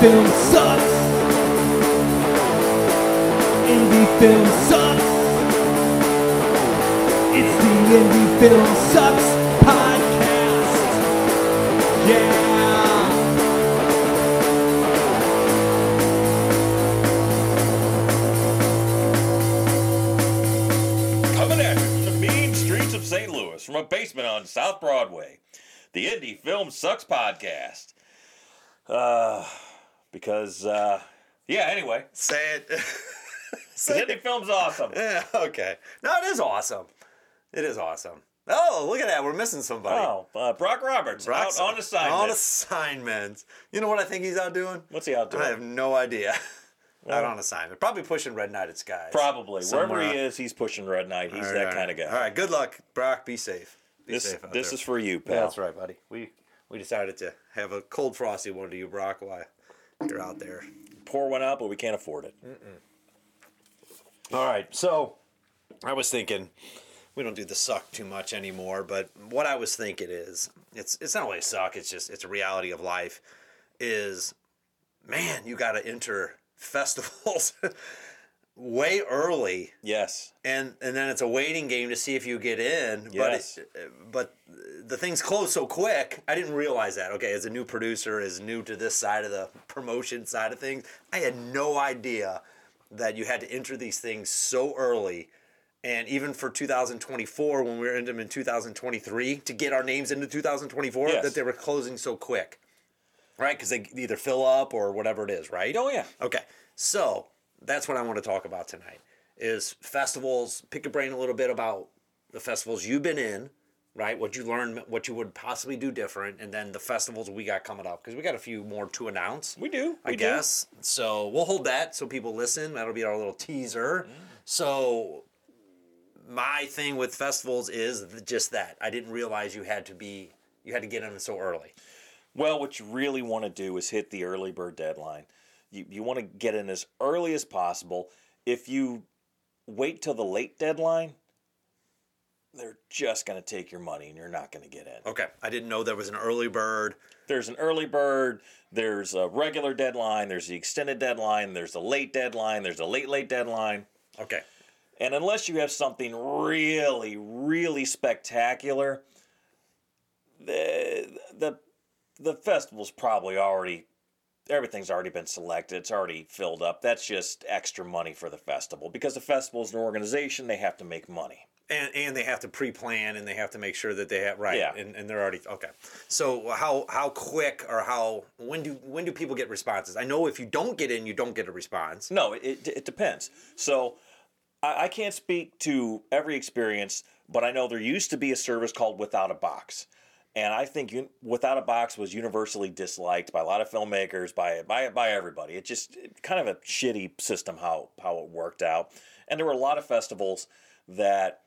film sucks. Indie film sucks. It's the Indie Film Sucks podcast. Yeah. Coming at you from the mean streets of St. Louis, from a basement on South Broadway, the Indie Film Sucks podcast. Uh, because, uh, yeah, anyway, Say it. the Say. Indie Film's awesome. Yeah, okay. No, it is awesome. It is awesome. Oh, look at that. We're missing somebody. Oh, uh, Brock Roberts Brock's out on assignment. On assignment. You know what I think he's out doing? What's he out doing? I have no idea. out on assignment. Probably pushing Red Knight Knighted Skies. Probably. Wherever Somewhere. he is, he's pushing Red Knight. He's All that right, kind of guy. All right, good luck, Brock. Be safe. Be This, safe out this there. is for you, pal. Yeah, that's right, buddy. We we decided to have a cold frosty one to you, Brock, while you're out there. Pour one out, but we can't afford it. All right, so I was thinking we don't do the suck too much anymore, but what I was thinking is it's it's not a suck, it's just it's a reality of life is man, you got to enter festivals way early Yes. and and then it's a waiting game to see if you get in. Yes. But it, uh, but the things close so quick. I didn't realize that. Okay, as a new producer, as new to this side of the promotion side of things, I had no idea that you had to enter these things so early. And even for 2024, when we were in them in 2023, to get our names into 2024, Yes. that they were closing so quick, right? Because they either fill up or whatever it is, right? Oh, yeah. Okay, so that's what I want to talk about tonight is festivals. Pick your brain a little bit about the festivals you've been in, right? What you learned, what you would possibly do different, and then the festivals we got coming up because we got a few more to announce. We do. I we do. guess. So we'll hold that so people listen. That'll be our little teaser. Mm. So my thing with festivals is just that. I didn't realize you had to be you had to get in so early. Well, what you really want to do is hit the early bird deadline. You, you want to get in as early as possible. If you wait till the late deadline, they're just going to take your money and you're not going to get in. Okay. I didn't know there was an early bird. There's an early bird, there's a regular deadline, there's the extended deadline, there's a late deadline, there's a late, late deadline. Okay. And unless you have something really, really spectacular, the the the festival's probably already everything's already been selected. It's already filled up. That's just extra money for the festival because the festival is an organization. They have to make money. And and they have to pre-plan and they have to make sure that they have right. Yeah. And, and they're already okay. So how how quick or how when do when do people get responses? I know if you don't get in, you don't get a response. No, it, it, depends. So I, I can't speak to every experience, but I know there used to be a service called Without a Box. And I think Un- Without a Box was universally disliked by a lot of filmmakers, by by by everybody. It just it- kind of a shitty system how how it worked out. And there were a lot of festivals that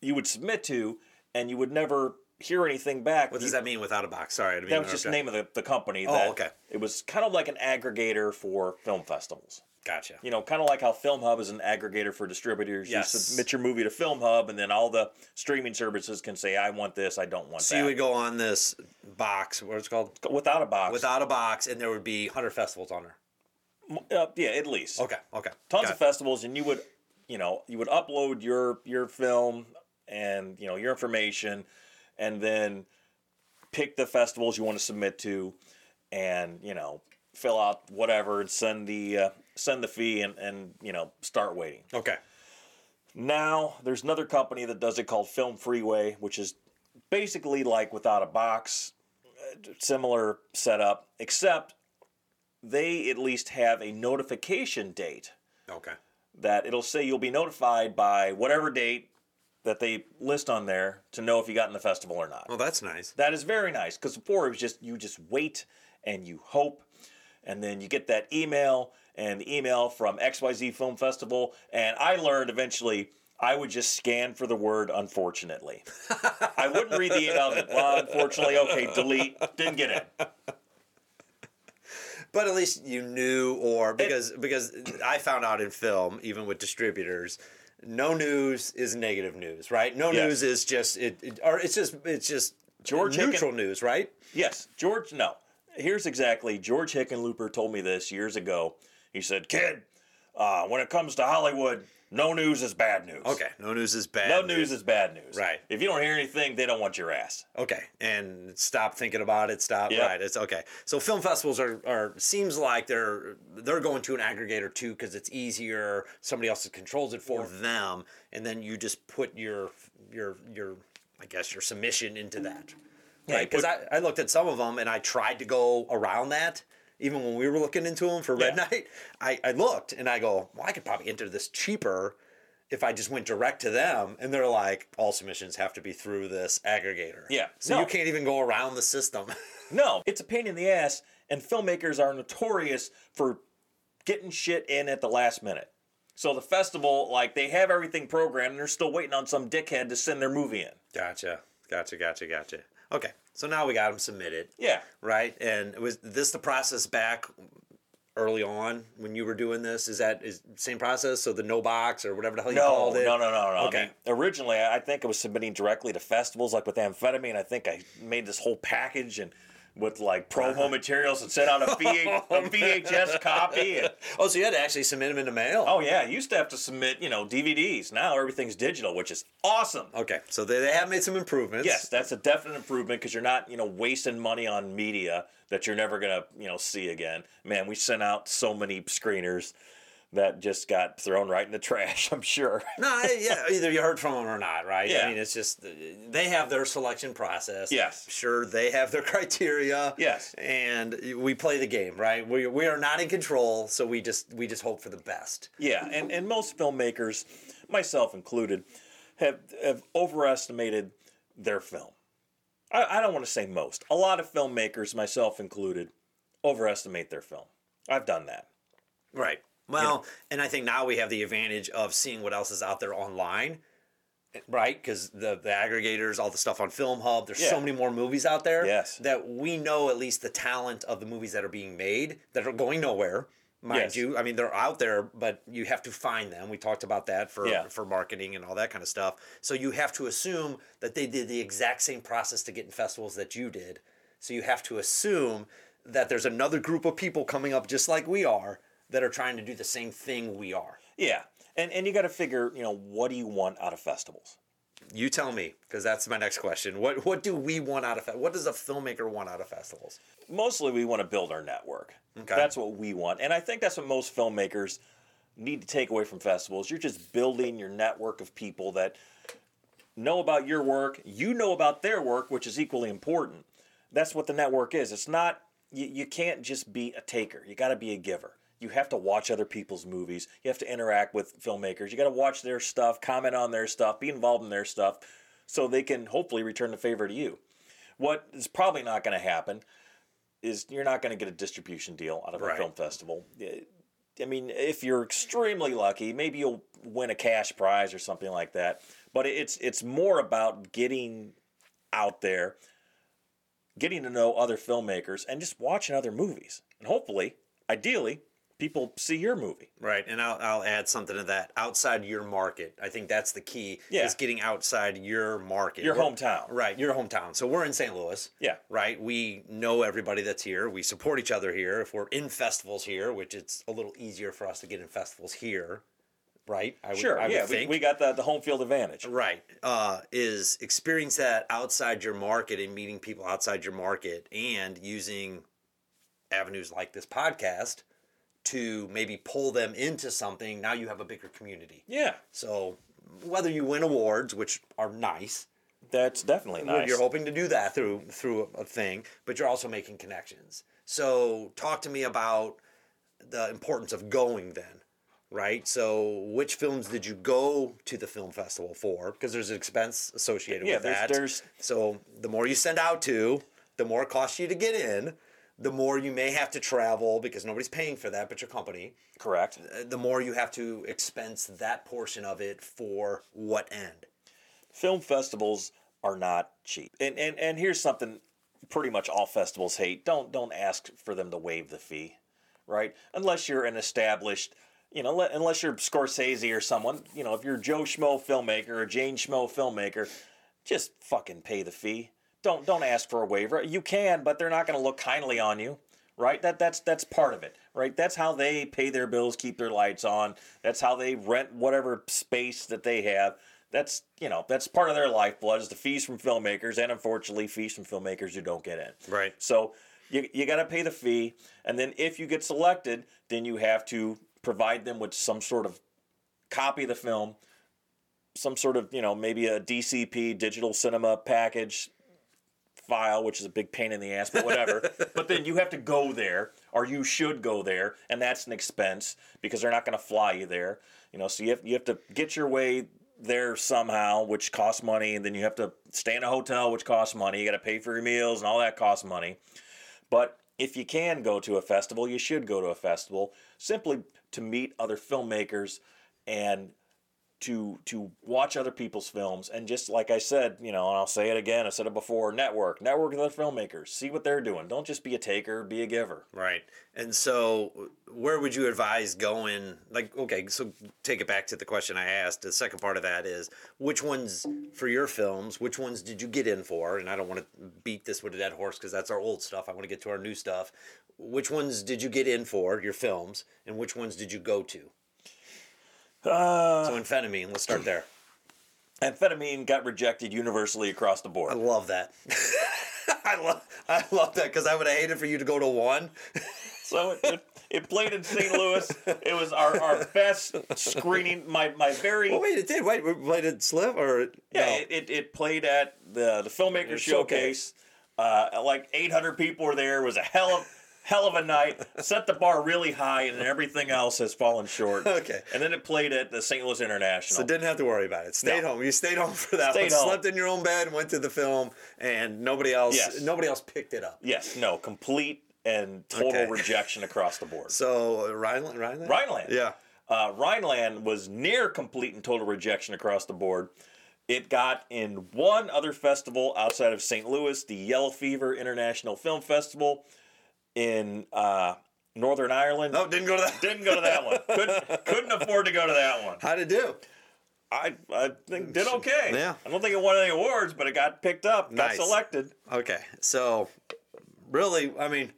you would submit to, and you would never hear anything back. What You- does that mean without a box? Sorry, I didn't that mean was just the name of the, the company. Oh, that okay. It was kind of like an aggregator for film festivals. Gotcha. You know, kind of like how Film Hub is an aggregator for distributors. Yes. You submit your movie to Film Hub, and then all the streaming services can say, "I want this, I don't want So that." you would go on this box, what it's called? Without a box, Without a box, and there would be hundred festivals on there. uh, yeah, at least Okay, okay. tons Got of it. festivals, and you would, you know, you would upload your your film and you know your information, and then pick the festivals you want to submit to, and you know fill out whatever and send the uh, send the fee and and you know start waiting. Okay. Now there's another company that does it called Film Freeway, which is basically like without a box, uh, similar setup, except they at least have a notification date Okay. that it'll say you'll be notified by whatever date that they list on there to know if you got in the festival or not. Well, that's nice. That is very nice because before it was just you just wait and you hope, and then you get that email and the email from XYZ Film Festival, and I learned eventually I would just scan for the word unfortunately. I wouldn't read the email. Well, unfortunately, okay, delete. Didn't get it. But at least you knew, or because because I found out in film, even with distributors, no news is negative news, right? No Yes. news is just it, it or it's just it's just George neutral news, right? Yes, George. No, here's exactly George Hickenlooper told me this years ago. He said, "Kid, uh, when it comes to Hollywood, no news is bad news. Okay, no news is bad. No news is bad news. Right. If you don't hear anything, they don't want your ass. Okay, and stop thinking about it. Stop. Yep. Right. It's okay. So film festivals are, are seems like they're they're going to an aggregator too because it's easier. Somebody else controls it for them, and then you just put your your your I guess your submission into that. Yeah, Right. Because I, I looked at some of them and I tried to go around that. Even when we were looking into them for Red Yeah. Night, I, I looked and I go, well, I could probably enter this cheaper if I just went direct to them. And they're like, all submissions have to be through this aggregator. Yeah. So No. you can't even go around the system. No, it's a pain in the ass, and filmmakers are notorious for getting shit in at the last minute. So the festival, like, they have everything programmed, and they're still waiting on some dickhead to send their movie in. gotcha. Gotcha. Gotcha. Gotcha. Okay. So now we got them submitted. Yeah. Right. And was this the process back early on when you were doing this? Is that is same process? So the no box or whatever the hell you No, called it? no, no, no, no. Okay. I mean, originally, I think I was submitting directly to festivals, like with amphetamine. I think I made this whole package and with like promo Uh-huh. materials and sent out a, VH, a VHS copy. And, Oh, so you had to actually submit them in the mail. oh yeah, I used to have to submit, you know, DVDs. Now everything's digital, which is awesome. Okay, so they, they have made some improvements. Yes, that's a definite improvement because you're not, you know, wasting money on media that you're never gonna, you know, see again. Man, we sent out so many screeners that just got thrown right in the trash. I'm sure. No, yeah, either you heard from them or not, right? Yeah. I mean, it's just uh, they have their selection process. Yes. Sure, they have their criteria. Yes. And we play the game, right? We, we are not in control, so we just we just hope for the best. Yeah, and, and most filmmakers, myself included, have have overestimated their film. I, I don't want to say most. A lot of filmmakers, myself included, overestimate their film. I've done that. Right. Well, and I think now we have the advantage of seeing what else is out there online, right? Because the, the aggregators, all the stuff on Film Hub, there's so many more movies out there Yes. that we know at least the talent of the movies that are being made that are going nowhere. Mind Yes. you, I mean they're out there, but you have to find them. We talked about that for Yeah. for marketing and all that kind of stuff. So you have to assume that they did the exact same process to get in festivals that you did. So you have to assume that there's another group of people coming up just like we are that are trying to do the same thing we are. Yeah, and and you got to figure, you know, what do you want out of festivals? You tell me, because that's my next question. What what do we want out of fe- what does a filmmaker want out of festivals? Mostly, we want to build our network. Okay. That's what we want, and I think that's what most filmmakers need to take away from festivals. You're just building your network of people that know about your work. You know about their work, which is equally important. That's what the network is. It's not you, you can't just be a taker. You got to be a giver. You have to watch other people's movies. You have to interact with filmmakers. You got to watch their stuff, comment on their stuff, be involved in their stuff, so they can hopefully return the favor to you. What is probably not going to happen is you're not going to get a distribution deal out of Right. a film festival. Eh, I mean, if you're extremely lucky, maybe you'll win a cash prize or something like that. But it's it's more about getting out there, getting to know other filmmakers, and just watching other movies. And hopefully, ideally, people see your movie. Right, and I'll, I'll add something to that. Outside your market, I think that's the key. Yeah. is getting outside your market, Your We're- hometown. Right, your hometown. So we're in St. Louis. Yeah. Right. We know everybody that's here. We support each other here. If we're in festivals here, which it's a little easier for us to get in festivals here, right? I would, Sure, I yeah, we, we got the, the home field advantage. Right. Uh, is experience that outside your market and meeting people outside your market and using avenues like this podcast to maybe pull them into something. Now you have a bigger community. Yeah, So whether you win awards, which are nice, that's definitely nice. you're hoping to do that through through a, thing, but you're also making connections. So talk to me about the importance of going then, right? So which films did you go to the film festival for? Because there's an expense associated Yeah, with there's- that. there's- so the more you send out to, the more it costs you to get in. The more you may have to travel because nobody's paying for that but your company. Correct. Uh, The more you have to expense that portion of it for what end? film festivals are not cheap. And and and here's something pretty much all festivals hate. Don't don't ask for them to waive the fee, right? Unless you're an established, you know, unless you're Scorsese or someone, you know, if you're Joe Schmo filmmaker or Jane Schmo filmmaker, just fucking pay the fee don't don't ask for a waiver. You can, but they're not going to look kindly on you, right? That that's that's part of it, right? That's how they pay their bills, keep their lights on. That's how they rent whatever space that they have. That's you know that's part of their lifeblood is the fees from filmmakers, and unfortunately fees from filmmakers who don't get in. Right. So you you got to pay the fee, and then if you get selected, then you have to provide them with some sort of copy of the film, some sort of you know maybe a DCP digital cinema package file, which is a big pain in the ass, but whatever. but then you have to go there, or you should go there, and that's an expense because they're not going to fly you there. You know, so you have you have to get your way there somehow, which costs money, and then you have to stay in a hotel, which costs money. You got to pay for your meals, and all that costs money. But if you can go to a festival, you should go to a festival simply to meet other filmmakers and to to watch other people's films and just like I said, you know, and I'll say it again, I said it before, network, network with other filmmakers, see what they're doing. Don't just be a taker, be a giver. Right. And so, where would you advise going? Like, okay, so take it back to the question I asked. The second part of that is which ones for your films, which ones did you get in for? And I don't want to beat this with a dead horse because that's our old stuff. I want to get to our new stuff. Which ones did you get in for, your films, and which ones did you go to? Uh, So, amphetamine, let's start there. amphetamine got rejected universally across the board. I love that. I love I love that because I would have hated for you to go to one. So it, it, it played in St. Louis. It was our, our best screening. My my very Oh wait, it did. Wait, did it slip or Yeah, no? it, it, it played at the the filmmaker showcase. Uh, like 800 people were there. It was a hell of hell of a night. Set the bar really high, and everything else has fallen short. Okay. And then it played at the St. Louis International. So didn't have to worry about it. Stayed No. home. You stayed home for that Stayed one. home. Slept in your own bed, went to the film, and nobody else Yes. nobody else picked it up. yes, no, complete and total Okay. rejection across the board. So uh, Rhineland, Rhineland? Rhineland. Yeah. Uh, Rhineland was near complete and total rejection across the board. It got in one other festival outside of St. Louis, the Yellow Fever International Film Festival in uh, Northern Ireland. No, didn't go to that. Didn't go to that one. Couldn't, couldn't afford to go to that one. How'd it do? I, I think did okay. Yeah. I don't think it won any awards, but it got picked up, got Nice. selected. Okay. So really, I mean,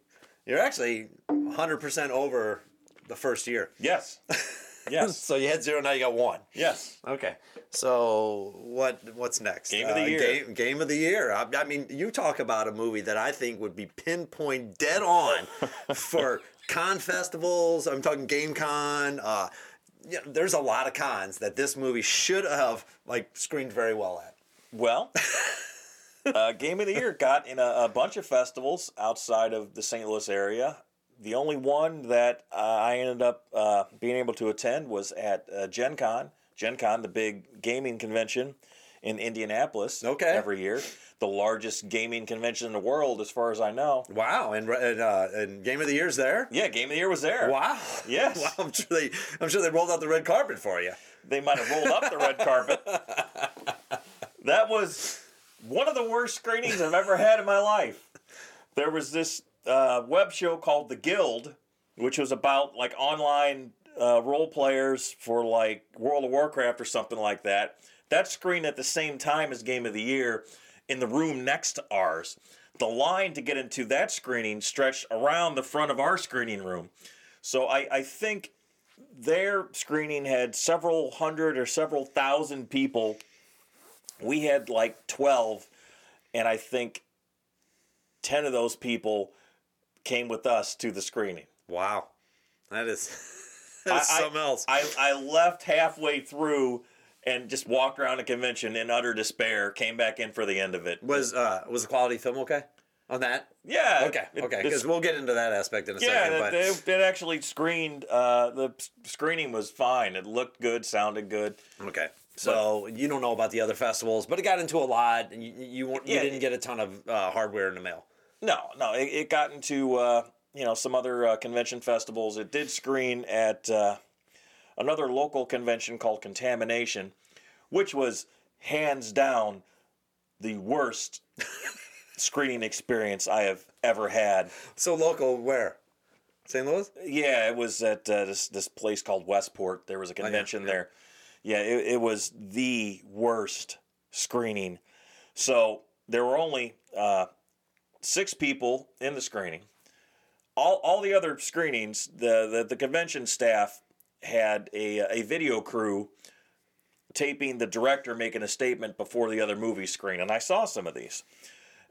you're actually 100% over the first year. Yes. Yes. So you had zero, now you got one. yes. Okay. So what what's next? Uh, Game of the year. Game, game of the year. I, I mean, you talk about a movie that I think would be pinpoint dead on for con festivals. I'm talking Game Con. Uh, yeah, there's a lot of cons that this movie should have like screened very well at. Well, uh, Game of the Year got in a, a bunch of festivals outside of the St. Louis area. The only one that uh, I ended up uh, being able to attend was at uh, Gen Con. Gen Con, the big gaming convention in Indianapolis Okay. every year. The largest gaming convention in the world, as far as I know. Wow, and and, uh, and Game of the Year's there. Yeah, Game of the Year was there. Wow. Yes. Wow, I'm sure they I'm sure they rolled out the red carpet for you. They might have rolled up the red carpet. That was one of the worst screenings I've ever had in my life. There was this uh, web show called The Guild, which was about like online uh, role players for like World of Warcraft or something like that. That screened at the same time as Game of the Year in the room next to ours. The line to get into that screening stretched around the front of our screening room. So I, I think their screening had several hundred or several thousand people. We had like 12, and I think 10 of those people came with us to the screening. Wow. That is that's I- I- something else. I, I left halfway through and just walked around the convention in utter despair, came back in for the end of it. was uh was the quality film okay on that? yeah. Okay, okay, because we'll get into that aspect in a yeah, second. that, But they, they actually screened. Uh, the screening was fine. It looked good, sounded good. okay, so you don't know about the other festivals, but it got into a lot, and you you, you Yeah. didn't get a ton of uh, hardware in the mail. No, no, it, it got into uh, you know some other uh, convention festivals. It did screen at uh, another local convention called Contamination, which was hands down the worst screening experience I have ever had. So local, where? St. Louis? Yeah, it was at uh, this this place called Westport. There was a convention yeah. there. Yeah, it, it was the worst screening. So there were only uh, six people in the screening. All, all the other screenings, the, the, the convention staff had a, a video crew taping the director making a statement before the other movie screen, and I saw some of these.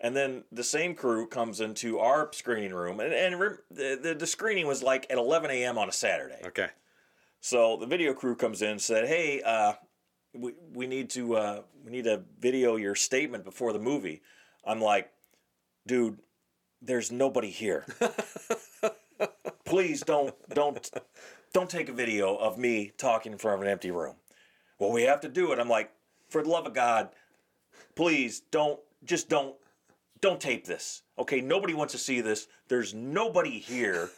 And then the same crew comes into our screening room, and, and the, the, the screening was like at 11 a.m. on a Saturday. Okay. So the video crew comes in and said, "Hey, uh, we, we need to uh, we need to video your statement before the movie." I'm like, "Dude, there's nobody here. Please don't don't don't take a video of me talking in front of an empty room." Well, we have to do it. I'm like, "For the love of God, please don't just don't don't tape this. Okay, nobody wants to see this. There's nobody here."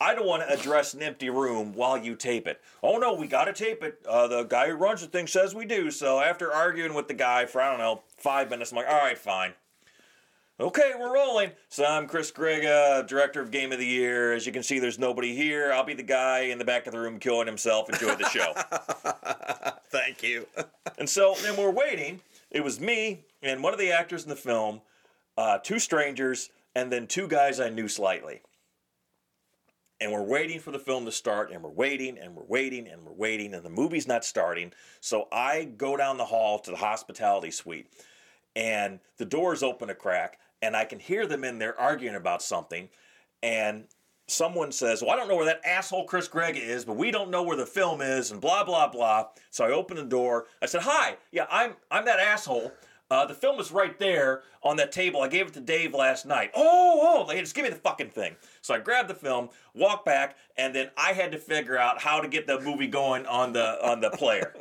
I don't want to address an empty room while you tape it. Oh no, we got to tape it. Uh, the guy who runs the thing says we do. So after arguing with the guy for I don't know five minutes, I'm like, all right, fine. Okay, we're rolling. So I'm Chris Grega, director of Game of the Year. As you can see, there's nobody here. I'll be the guy in the back of the room killing himself. Enjoy the show. Thank you. and so then we're waiting. It was me and one of the actors in the film, uh, two strangers, and then two guys I knew slightly and we're waiting for the film to start and we're waiting and we're waiting and we're waiting and the movie's not starting so i go down the hall to the hospitality suite and the doors open a crack and i can hear them in there arguing about something and someone says well i don't know where that asshole chris grega is but we don't know where the film is and blah blah blah so i open the door i said hi yeah i'm i'm that asshole uh, the film is right there on that table. I gave it to Dave last night. Oh, oh, hey, just give me the fucking thing. So I grabbed the film, walked back, and then I had to figure out how to get the movie going on the on the player.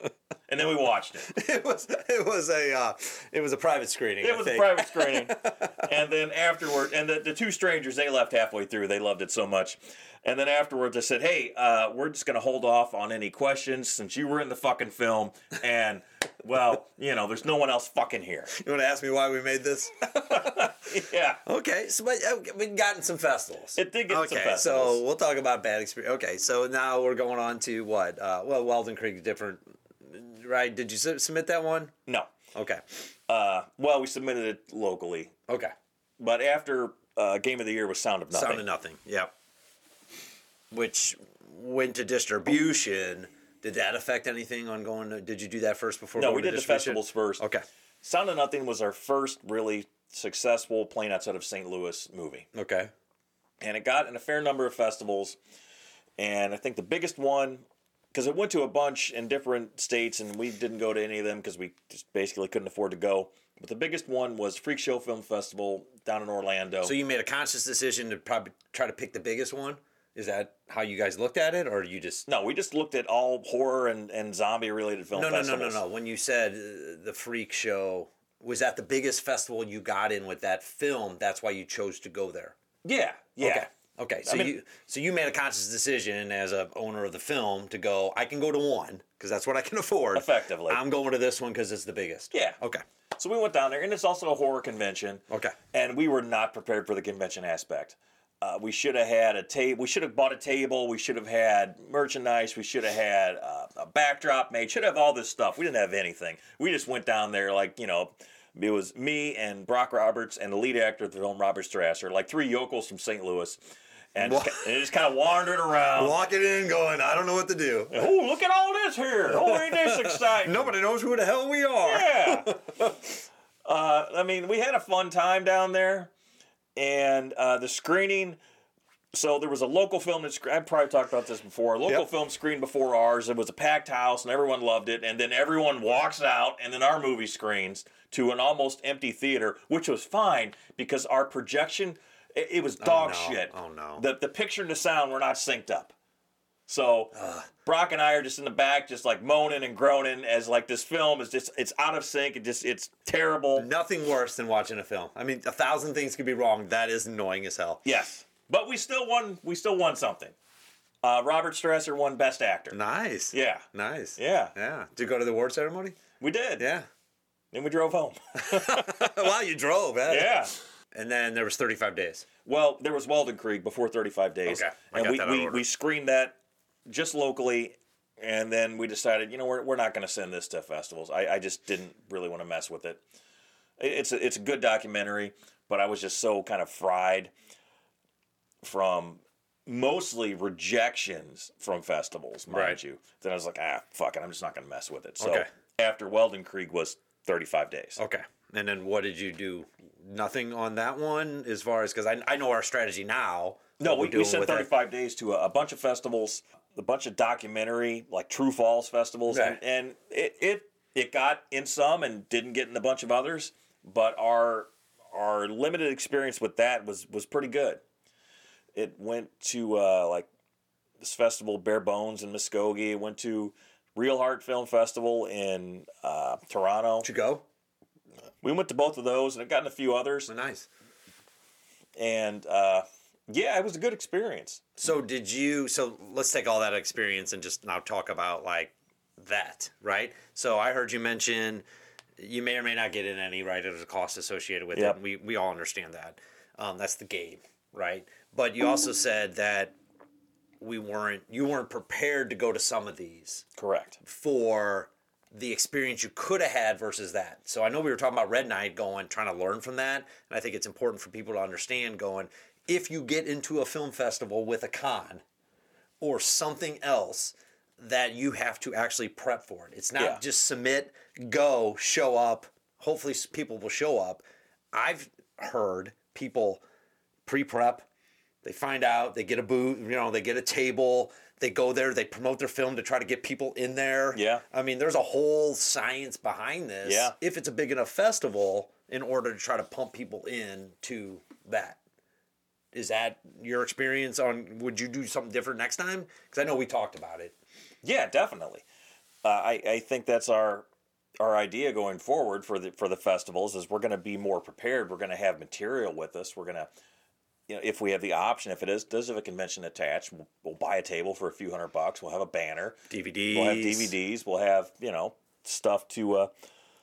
and then we watched it. It was it was a uh, it was a private screening. It I was a private screening. and then afterward, and the, the two strangers, they left halfway through. They loved it so much. And then afterwards, I said, hey, uh, we're just going to hold off on any questions since you were in the fucking film. And, well, you know, there's no one else fucking here. You want to ask me why we made this? yeah. Okay, so but uh, we've gotten some festivals. It did get some okay, festivals. so we'll talk about bad experience. Okay, so now we're going on to what? Uh, well, Weldon Creek, different, right? Did you su- submit that one? No. Okay, Uh, well, we submitted it locally. okay. But after uh, Game of the Year was Sound of Nothing. Sound of nothing. Yep. Which went to distribution. Did that affect anything on going? To, did you do that first before? no, going we to did the distribution? festivals first. Okay. Sound of Nothing was our first really successful playing outside of St. Louis movie. Okay. and it got in a fair number of festivals. And I think the biggest one, because it went to a bunch in different states, and we didn't go to any of them because we just basically couldn't afford to go. But the biggest one was Freak Show Film Festival down in Orlando. So you made a conscious decision to probably try to pick the biggest one. Is that how you guys looked at it, or you just? no, we just looked at all horror and, and zombie related film No, no, no, no, no. When you said uh, the freak show, was that the biggest festival you got in with that film? That's why you chose to go there. Yeah, yeah. Okay. Okay. So mean- you so you made a conscious decision as a owner of the film to go. I can go to one because that's what I can afford. Effectively. I'm going to this one because it's the biggest. Yeah. Okay. So we went down there, and it's also a horror convention. Okay. And we were not prepared for the convention aspect. Uh, we should have had a table. We should have bought a table. We should have had merchandise. We should have had uh, a backdrop made. Should have all this stuff. We didn't have anything. We just went down there like you know, it was me and Brock Roberts and the lead actor of the film, Robert Strasser, like three yokels from St. Louis, and just, and just kind of wandered around. Walking in, going. I don't know what to do. Oh, look at all this here! Oh, ain't this exciting? Nobody knows who the hell we are. Yeah. uh, I mean, we had a fun time down there, and uh, the screening. So there was a local film that I probably talked about this before. A local Yep. film screened before ours. It was a packed house, and everyone loved it. And then everyone walks out, and then our movie screens to an almost empty theater, which was fine because our projection it, it was dog no. shit. Oh, no. The the picture and the sound were not synced up. So Brock and I are just in the back, just like moaning and groaning as like this film is just it's out of sync. It just it's terrible. Nothing worse than watching a film. I mean, a thousand things could be wrong. That is annoying as hell. Yes, but we still won. We still won something. Uh, Robert Strasser won Best Actor. Nice. Yeah, Nice. yeah, Yeah. Did you go to the award ceremony? we did. Yeah. Then we drove home. wow, you drove, eh? yeah. And then there was 35 days. Well, there was Weldon Creek before 35 days. Okay, I and got we, that out of we, we screened that just locally, and then we decided, you know, we're, we're not going to send this to festivals. I, I just didn't really want to mess with it. It- It's a, it's a good documentary, but I was just so kind of fried from mostly rejections from festivals, mind Right. you. Then I was like, ah, fuck it, I'm just not going to mess with it. So Okay. after Weldon Creek was 35 days. Okay. And then what did you do? Nothing on that one as far as because I, I know our strategy now. No, we, we sent with it. 35 days to a, a bunch of festivals, a bunch of documentary, like True/False festivals, Right. and, and it, it it got in some and didn't get in a bunch of others. But our our limited experience with that was was pretty good. It went to uh, like this festival, Bare Bones in Muskogee. It went to ReelHeART Film Festival in uh, Toronto. Did you go? We went to both of those, and I've gotten a few others. Nice. And uh, yeah, it was a good experience. So did you? So let's take all that experience and just now talk about like that, right? So I heard you mention you may or may not get in any, right? There's a cost associated with Yep. it. We we all understand that. Um, that's the game, right? But you also said that we weren't you weren't prepared to go to some of these Correct. for the experience you could have had versus that. So I know we were talking about Red Knight going, trying to learn from that. And I think it's important for people to understand going, if you get into a film festival with a con or something else, that you have to actually prep for it. It's not Yeah. just submit, go, show up. Hopefully, people will show up. I've heard people pre prep. They find out, they get a booth, you know, they get a table, they go there, they promote their film to try to get people in there. Yeah. I mean, there's a whole science behind this. Yeah. If it's a big enough festival, in order to try to pump people in to that. Is that your experience on would you do something different next time? Because I know we talked about it. Yeah, definitely. Uh, I I think that's our our idea going forward for the for the festivals is we're going to be more prepared. We're going to have material with us. We're going to you know, if we have the option, if it is does have a convention attached, we'll, we'll buy a table for a few hundred bucks. We'll have a banner. DVDs. We'll have DVDs. We'll have you know stuff to uh,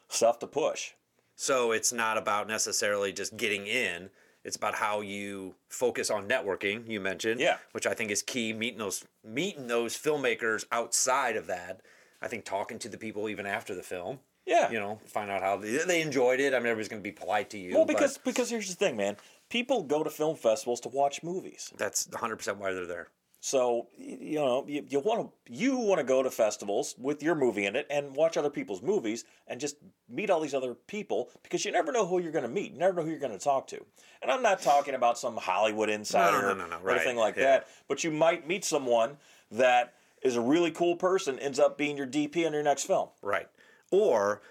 stuff to push. So it's not about necessarily just getting in. It's about how you focus on networking. You mentioned, Yeah. which I think is key. Meeting those meeting those filmmakers outside of that. I think talking to the people even after the film. Yeah. You know, find out how they, they enjoyed it. I mean, everybody's going to be polite to you. Well, but because because here's the thing, man. People go to film festivals to watch movies. that's 100 percent why they're there. So you know you, you want to you want to go to festivals with your movie in it and watch other people's movies and just meet all these other people because you never know who you're going to meet. You never know who you're going to talk to. And I'm not talking about some Hollywood insider no, no, no, or anything like yeah. that. But you might meet someone that is a really cool person, ends up being your DP on your next film. Right. Or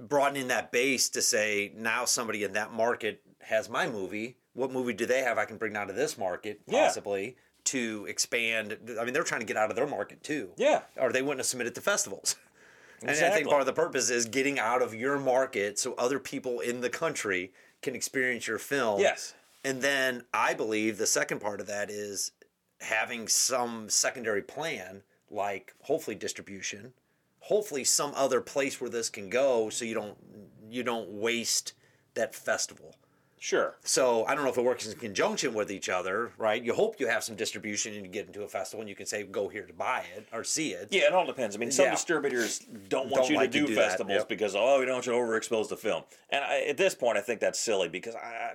broadening that base to say now somebody in that market has my movie. What movie do they have I can bring down to this market Yeah. possibly to expand? I mean, they're trying to get out of their market too. Yeah. Or they wouldn't have submitted to festivals. And I think part of the purpose is getting out of your market so other people in the country can experience your film. Yes. And then I believe the second part of that is having some secondary plan, like hopefully distribution, hopefully some other place where this can go, so you don't you don't waste that festival. Sure. So I don't know if it works in conjunction with each other, right? You hope you have some distribution and you get into a festival and you can say go here to buy it or see it. Yeah, it all depends. I mean, some Yeah. distributors don't want Don't you like to do, do festivals yep. because oh, we don't want you to overexpose the film. And I, at this point, I think that's silly because I,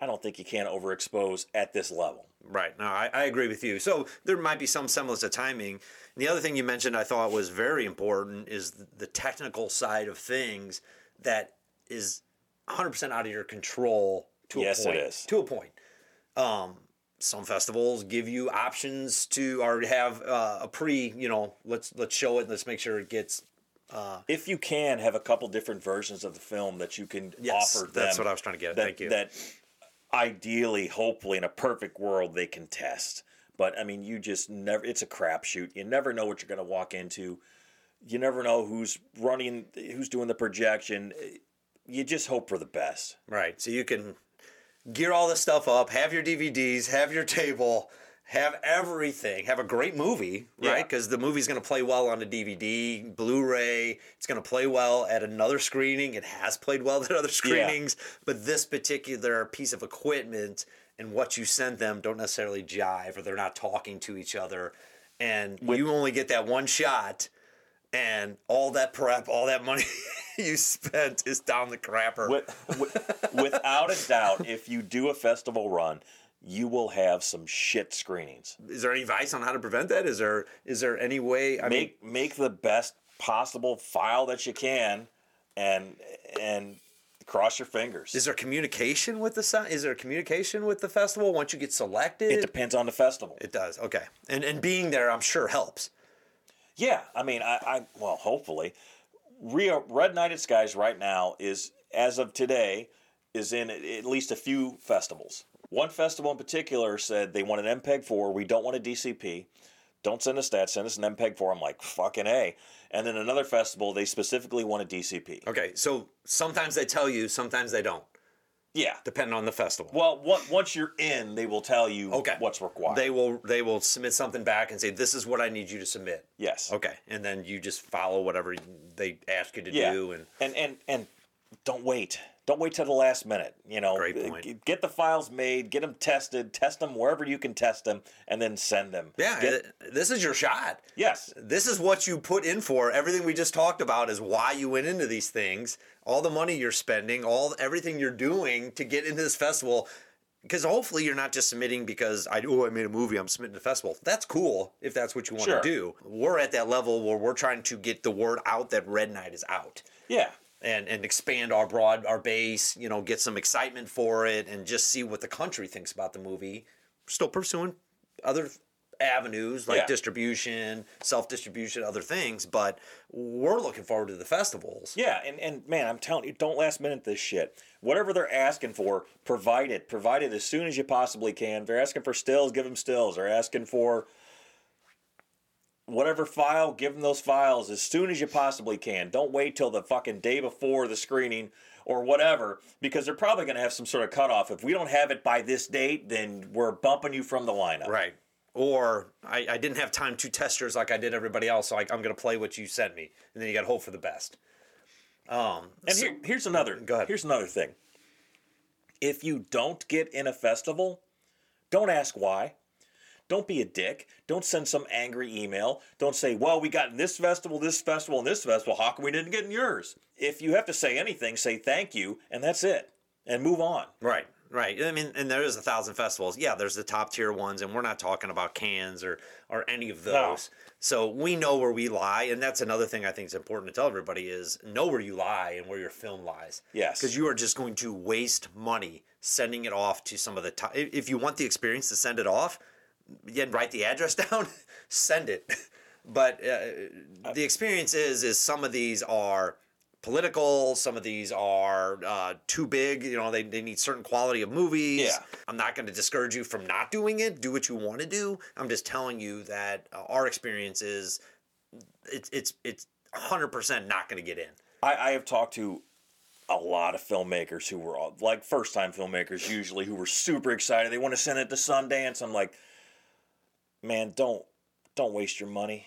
I don't think you can overexpose at this level. Right. No, I, I agree with you. So there might be some semblance of timing. And the other thing you mentioned I thought was very important is the- the technical side of things that is 100% out of your control to Yes, a it point. is. To a point. Um, some festivals give you options to or have uh, a pre, you know, let's let's show it and let's make sure it gets If you can have a couple different versions of the film that you can Yes, offer them, that's what I was trying to get at. That, Thank you. That ideally, hopefully, in a perfect world, they can test. But I mean, you just never. It's a crapshoot. You never know what you're going to walk into. You never know who's running, who's doing the projection. You just hope for the best. Right. So you can gear all this stuff up, have your DVDs, have your table, have everything, have a great movie, right? Because the movie's going to play well on a DVD, Blu ray. It's going to play well at another screening. It has played well at other screenings. But this particular piece of equipment and what you send them don't necessarily jive or they're not talking to each other. And you only get that one shot and all that prep, all that money you spent is down the crapper. With, with, without a doubt, if you do a festival run, you will have some shit screenings. is there any advice on how to prevent that? Is there is there any way? I mean, Make make the best possible file that you can, and and cross your fingers. is there communication with the is there communication with the festival once you get selected? it depends on the festival. It does. Okay, and and being there, I'm sure helps. Yeah, I mean, I, I well, hopefully, Rio Red Nighted Skies right now is as of today is in at at least a few festivals. One festival in particular said they want an MPEG four. We don't want a DCP. Don't send us that. Send us an MPEG four. I'm like fucking a. And then another festival they specifically want a DCP. Okay, so sometimes they tell you, sometimes they don't, Yeah. depending on the festival. Well, on- once you're in, they will tell you Okay. what's required. They will they will submit something back and say this is what I need you to submit. yes. Okay, and then you just follow whatever they ask you to yeah. do. And and and and don't wait. Don't wait till the last minute. You know, Great point. Get the files made, get them tested, test them wherever you can test them, and then send them. yeah, Get- this is your shot. yes. This is what you put in for. Everything we just talked about is why you went into these things. All the money you're spending, all everything you're doing to get into this festival. Because hopefully you're not just submitting because I oh I made a movie I'm submitting to the festival. That's cool if that's what you want Sure. to do. We're at that level where we're trying to get the word out that Red Night is out. Yeah. And and expand our broad our base you know get some excitement for it and just see what the country thinks about the movie still pursuing other avenues like Yeah. distribution self-distribution other things but we're looking forward to the festivals Yeah, and, and man, I'm telling you, don't last minute this shit. Whatever they're asking for, provide it. Provide it as soon as you possibly can. If they're asking for stills, give them stills. They're asking for whatever file, give them those files as soon as you possibly can. Don't wait till the fucking day before the screening or whatever, because they're probably going to have some sort of cutoff. If we don't have it by this date, then we're bumping you from the lineup. right or I, I didn't have time to test yours like I did everybody else, so I, I'm going to play what you sent me, and then you got to hope for the best. Um, And so- here, here's another. Go ahead. Here's another thing. If you don't get in a festival, don't ask why. Don't be a dick. Don't send some angry email. Don't say, "Well, we got in this festival, this festival, and this festival. How come we didn't get in yours?" If you have to say anything, say thank you, and that's it, and move on. Right, right. I mean, and there is a thousand festivals. Yeah, there's the top tier ones, and we're not talking about Cannes or or any of those. So we know where we lie, and that's another thing I think is important to tell everybody is know where you lie and where your film lies. Yes. because you are just going to waste money sending it off to some of the top. If you want the experience to send it off, yeah, write the address down, send it. But uh, the experience is is some of these are political. Some of these are uh, too big. You know, they, they need certain quality of movies. Yeah. I'm not going to discourage you from not doing it. Do what you want to do. I'm just telling you that uh, our experience is it's it's it's 100% not going to get in. I, I have talked to a lot of filmmakers who were all, like first time filmmakers usually who were super excited. They want to send it to Sundance. I'm like, man, don't don't waste your money.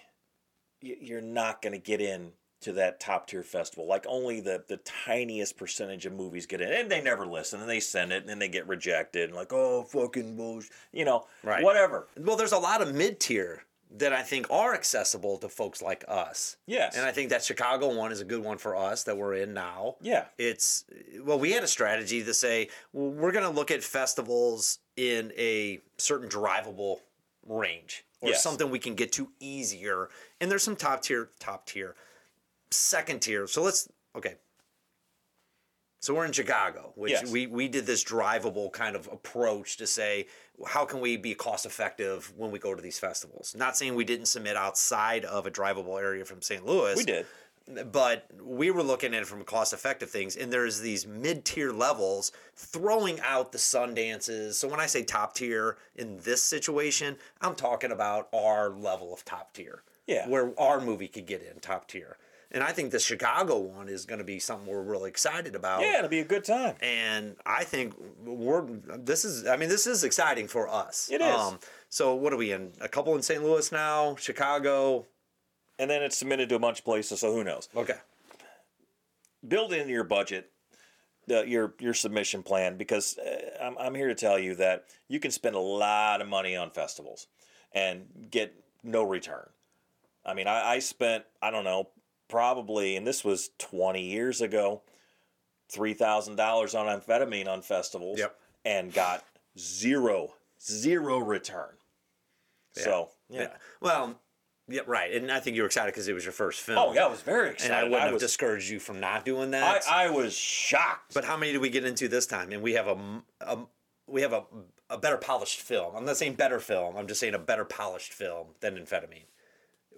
You- You're not going to get in to that top tier festival. Like only the the tiniest percentage of movies get in, and they never listen, and they send it, and then they get rejected, and like, oh fucking bullshit, you know, Right. whatever. Well, there's a lot of mid tier that I think are accessible to folks like us. Yes. And I think that Chicago one is a good one for us that we're in now. Yeah. It's, well, we had a strategy to say, well, we're going to look at festivals in a certain drivable range or Yes. something we can get to easier. And there's some top tier, top tier, second tier. So let's, okay. So we're in Chicago, which Yes. we, we did this drivable kind of approach to say, how can we be cost effective when we go to these festivals? Not saying we didn't submit outside of a drivable area from St. Louis. We did. But we were looking at it from cost effective things, and there's these mid tier levels throwing out the Sundances. So when I say top tier in this situation, I'm talking about our level of top tier. Yeah. Where our movie could get in top tier. And I think the Chicago one is going to be something we're really excited about. Yeah, it'll be a good time. And I think we're this is I mean this is exciting for us. Um, It is. so what are we in? A couple in St. Louis now, Chicago. And then it's submitted to a bunch of places, so who knows? Okay. build into your budget the, your your submission plan because uh, I'm, I'm here to tell you that you can spend a lot of money on festivals and get no return. I mean, I, I spent I don't know probably, and this was 20 years ago, $3,000 on amphetamine on festivals Yep. and got zero, zero return. So, yeah. Yeah. Well, yeah, right. And I think you were excited because it was your first film. Oh, yeah, I was very excited. And I wouldn't have was, discouraged you from not doing that. I was shocked. but how many did we get into this time? And we have a, a we have a, a better polished film. I'm not saying better film. I'm just saying a better polished film than amphetamine.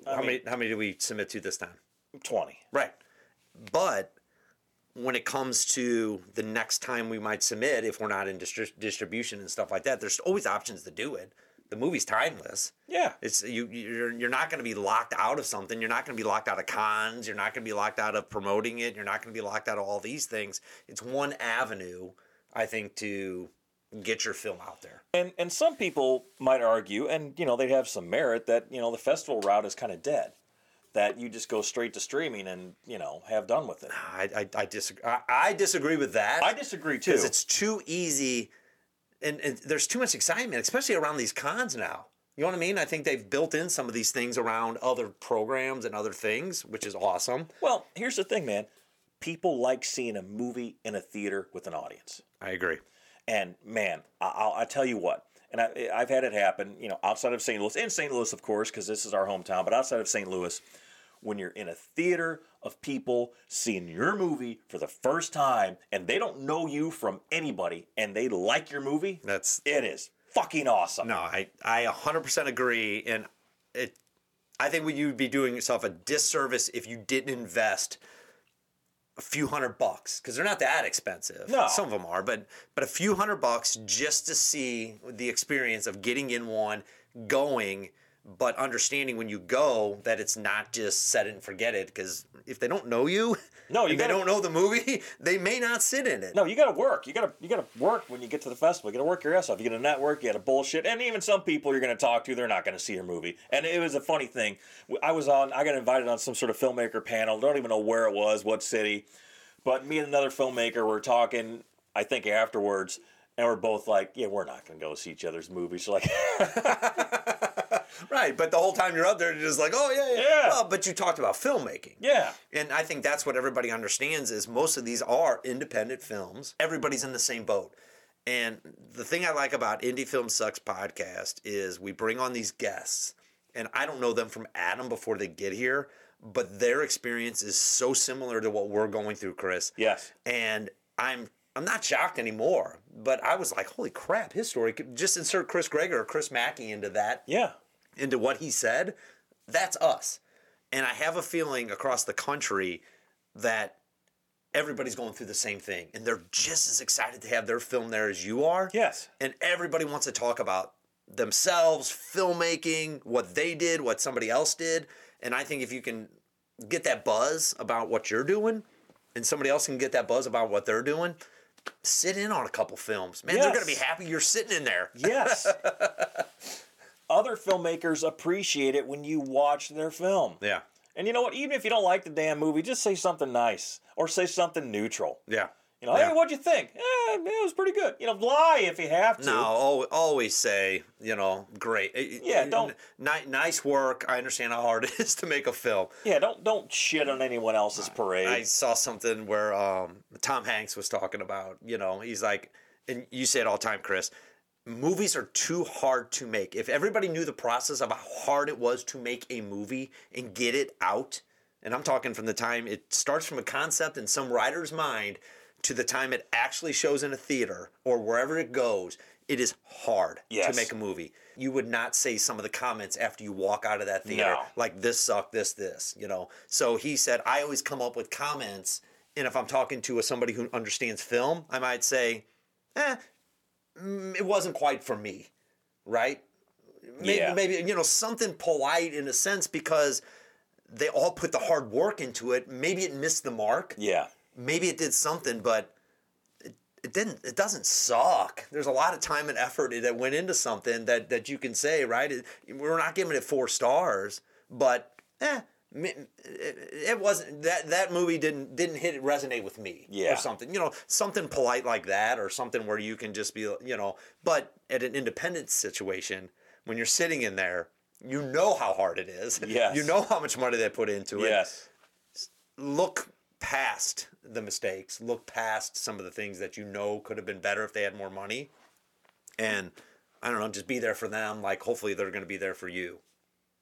how mean- many how many did we submit to this time? 20. Right. But when it comes to the next time we might submit, if we're not in distri- distribution and stuff like that, there's always options to do it. The movie's timeless. Yeah. It's you. You're you're not going to be locked out of something. You're not going to be locked out of cons. You're not going to be locked out of promoting it. You're not going to be locked out of all these things. It's one avenue, I think, to get your film out there. And and some people might argue, and you know they have some merit that you know the festival route is kind of dead, that you just go straight to streaming and you know have done with it. I I, I disagree. I, I disagree with that. I disagree too. because it's too easy and, and there's too much excitement especially around these cons now you know what i mean i think they've built in some of these things around other programs and other things which is awesome well, here's the thing, man. People like seeing a movie in a theater with an audience, i agree and man, I- I'll, I tell you what. And I, I've had it happen, you know, outside of St. Louis, in St. Louis, of course, because this is our hometown, but outside of St. Louis, when you're in a theater of people seeing your movie for the first time and they don't know you from anybody and they like your movie, that's it is fucking awesome. no i i 100% agree and it i think you'd be doing yourself a disservice if you didn't invest a few hundred bucks because they're not that expensive. No. some of them are, but but a few hundred bucks just to see the experience of getting in one, going, but understanding when you go that it's not just set it and forget it. Because if they don't know you, No, you and they gotta- don't know the movie, they may not sit in it. No, you got to work. You got to you got to work when you get to the festival. You got to work your ass off. You got to network. You got to bullshit. And even some people you're to talk to, they're not to see your movie. And it was a funny thing. I was on. I got invited on some sort of filmmaker panel. Don't even know where it was, what city. But me and another filmmaker were talking. I think afterwards, and we're both like, "Yeah, we're not going to go see each other's movies." So like, Right, but the whole time you're up there, you're just like, oh yeah, yeah. Yeah. Well, but you talked about filmmaking. yeah, And I think that's what everybody understands is most of these are independent films. Everybody's in the same boat. And the thing I like about Indie Film Sucks podcast is we bring on these guests, and I don't know them from Adam before they get here, but their experience is so similar to what we're going through, Chris. yes, And I'm I'm not shocked anymore, but I was like, holy crap, his story. could- Just insert Chris Grega or Chris Macke into that yeah, into what he said, that's us. And I have a feeling across the country that everybody's going through the same thing and they're just as excited to have their film there as you are. yes, And everybody wants to talk about themselves, filmmaking, what they did, what somebody else did. And I think if you can get that buzz about what you're doing and somebody else can get that buzz about what they're doing, sit in on a couple films. Man, they're going to be happy you're sitting in there. yes. Other filmmakers appreciate it when you watch their film. Yeah. And you know what? Even if you don't like the damn movie, just say something nice or say something neutral. Yeah. You know, Yeah. hey, what'd you think? Eh, it was pretty good. You know, lie if you have to. No, always say, you know, great. Eh, Yeah, eh, don't- Ni- nice work. I understand how hard it is to make a film. Yeah, don't don't shit on anyone else's parade. I saw something where um, Tom Hanks was talking about, you know, he's like, and you say it all the time, Chris. Movies are too hard to make. If everybody knew the process of how hard it was to make a movie and get it out, and I'm talking from the time it starts from a concept in some writer's mind to the time it actually shows in a theater or wherever it goes, it is hard Yes. to make a movie. You would not say some of the comments after you walk out of that theater No. like this sucked, this, this, you know. So he said, I always come up with comments, and if I'm talking to a, somebody who understands film, I might say, eh, mm, it wasn't quite for me, right? Maybe, Yeah. maybe you know something polite in a sense because they all put the hard work into it. Maybe it missed the mark. yeah. Maybe it did something, but it, it didn't. It doesn't suck. There's a lot of time and effort that went into something that that you can say, right? It, we're not giving it four stars, but eh, it, it wasn't that that movie didn't didn't hit resonate with me Yeah. or something. You know, something polite like that, or something where you can just be, you know. But at an independent situation, when you're sitting in there, you know how hard it is. Yes. You know how much money they put into it Yes. look past the mistakes, look past some of the things that you know could have been better if they had more money, and I don't know, just be there for them. Like hopefully they're going to be there for you.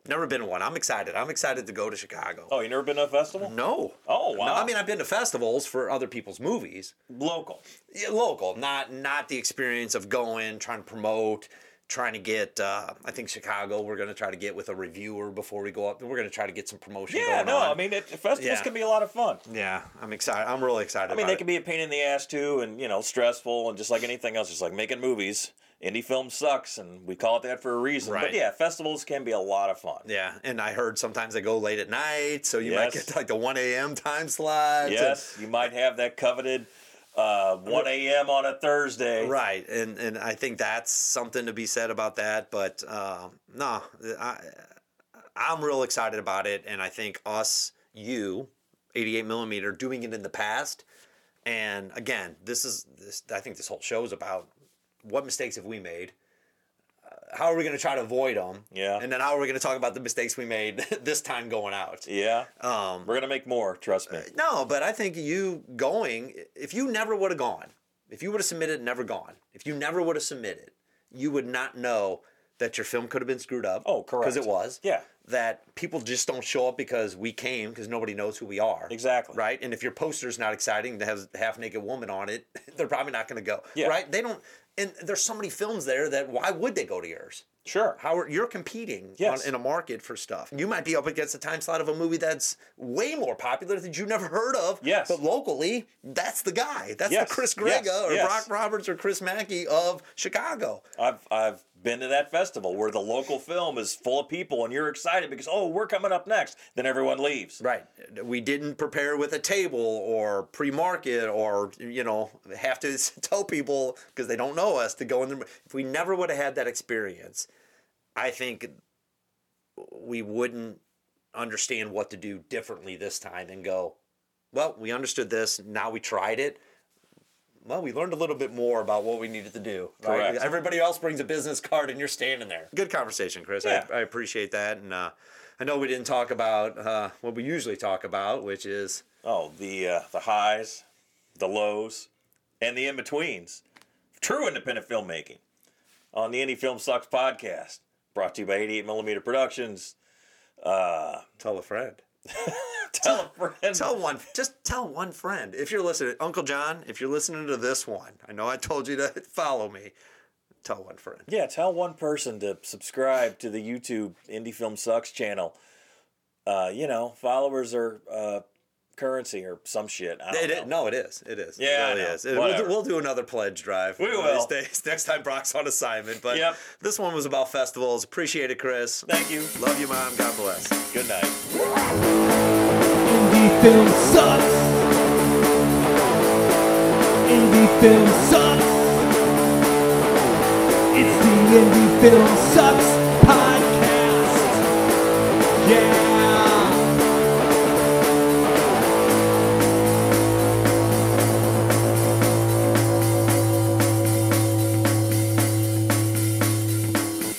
Never been to one. I'm excited. I'm excited to go to Chicago. Oh, you never been to a festival? No. Oh, No, wow. I mean, I've been to festivals for other people's movies. Local. Yeah, local, not not the experience of going, trying to promote, trying to get. Uh, I think Chicago. We're going to try to get with a reviewer before we go up. We're going to try to get some promotion. Yeah, going no, on. I mean, it, festivals Yeah. can be a lot of fun. yeah, I'm excited. I'm really excited. I mean, they it. can be a pain in the ass too, and you know, stressful, and just like anything else, just like making movies. Indie film sucks, and we call it that for a reason. Right. But yeah, festivals can be a lot of fun. Yeah, and I heard sometimes they go late at night, so you might get like the 1 a.m. time slot. Yes, you might have that coveted uh, 1 a.m. on a Thursday. Right, and and I think that's something to be said about that. But um, no, I I'm real excited about it, and I think us, you, 88 millimeter, doing it in the past, and again, this is this. I think this whole show is about what mistakes have we made. How are we going to try to avoid them? Yeah. And then how are we going to talk about the mistakes we made this time going out? Yeah, Um, we're gonna make more. Trust me. no, but I think you going, if you never would have gone, if you would have submitted never gone, if you never would have submitted, you would not know that your film could have been screwed up. Oh, correct. Because it was. Yeah. That people just don't show up because we came because nobody knows who we are. Exactly. Right? And if your poster's not exciting have a half naked woman on it, they're probably not going to go. Yeah. Right? They don't. And there's so many films there that why would they go to yours? Sure. How are, you're competing Yes. on, in a market for stuff. You might be up against a time slot of a movie that's way more popular that you never heard of. Yes. But locally, that's the guy. That's Yes. the Chris Grega Yes. or. Brock Roberts or Chris Macke of Chicago. I've I've been to that festival where the local film is full of people, and you're excited because oh, we're coming up next. Then everyone leaves. Right. We didn't prepare with a table or pre-market or you know have to tell people because they don't know us to go in there. If we never would have had that experience, I think we wouldn't understand what to do differently this time and go, well, we understood this. Now we tried it. Well, we learned a little bit more about what we needed to do. Right? Correct. Everybody else brings a business card and you're standing there. Good conversation, Chris. Yeah. I, I appreciate that. And uh, I know we didn't talk about uh, what we usually talk about, which is Oh, the uh, the highs, the lows, and the in betweens. True independent filmmaking on the Indie Film Sucks podcast, brought to you by 88 Millimeter Productions. Uh, tell a friend. tell a friend. Tell one, just tell one friend. If you're listening, Uncle John, if you're listening to this one, I know I told you to follow me. Tell one friend. Yeah, tell one person to subscribe to the YouTube Indie Film Sucks channel. Uh, you know, followers are uh, currency or some shit. I don't It know. is, no, it is. It is. Yeah, it really is. It- we'll, do, we'll do another pledge drive. We one these will. days. Next time Brock's on assignment. But Yep. this one was about festivals. Appreciate it, Chris. Thank you. Love you, Mom. God bless. Good night. Indie film sucks. Indie film sucks. It's the Indie Film Sucks